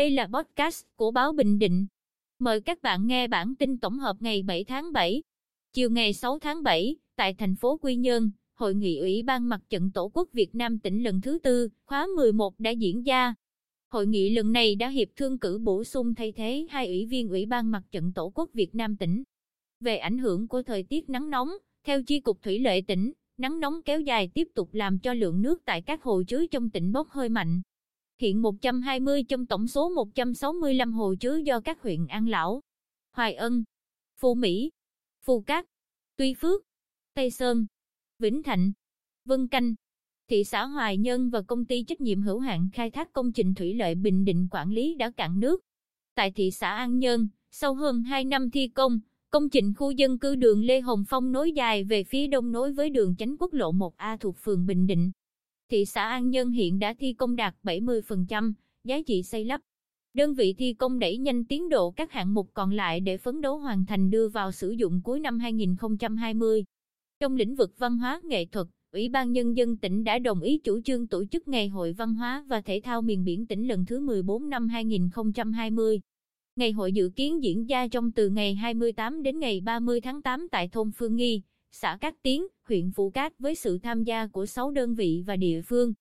Đây là podcast của báo Bình Định. Mời các bạn nghe bản tin tổng hợp ngày 7 tháng 7. Chiều ngày 6 tháng 7, tại thành phố Quy Nhơn, Hội nghị Ủy ban Mặt trận Tổ quốc Việt Nam tỉnh lần thứ tư, khóa 11 đã diễn ra. Hội nghị lần này đã hiệp thương cử bổ sung thay thế hai ủy viên Ủy ban Mặt trận Tổ quốc Việt Nam tỉnh. Về ảnh hưởng của thời tiết nắng nóng, theo Chi cục Thủy lợi tỉnh, nắng nóng kéo dài tiếp tục làm cho lượng nước tại các hồ chứa trong tỉnh bốc hơi mạnh. Hiện 120 trong tổng số 165 hồ chứa do các huyện An Lão, Hoài Ân, Phú Mỹ, Phù Cát, Tuy Phước, Tây Sơn, Vĩnh Thạnh, Vân Canh, thị xã Hoài Nhân và công ty trách nhiệm hữu hạn khai thác công trình thủy lợi Bình Định quản lý đã cạn nước. Tại thị xã An Nhơn, sau hơn 2 năm thi công, công trình khu dân cư đường Lê Hồng Phong nối dài về phía đông nối với đường chánh quốc lộ 1A thuộc phường Bình Định. Thị xã An Nhân hiện đã thi công đạt 70%, giá trị xây lắp. Đơn vị thi công đẩy nhanh tiến độ các hạng mục còn lại để phấn đấu hoàn thành đưa vào sử dụng cuối năm 2020. Trong lĩnh vực văn hóa nghệ thuật, Ủy ban Nhân dân tỉnh đã đồng ý chủ trương tổ chức Ngày hội Văn hóa và Thể thao miền biển tỉnh lần thứ 14 năm 2020. Ngày hội dự kiến diễn ra trong từ ngày 28 đến ngày 30 tháng 8 tại thôn Phương Nghi, xã Cát Tiến, huyện Phú Cát với sự tham gia của 6 đơn vị và địa phương.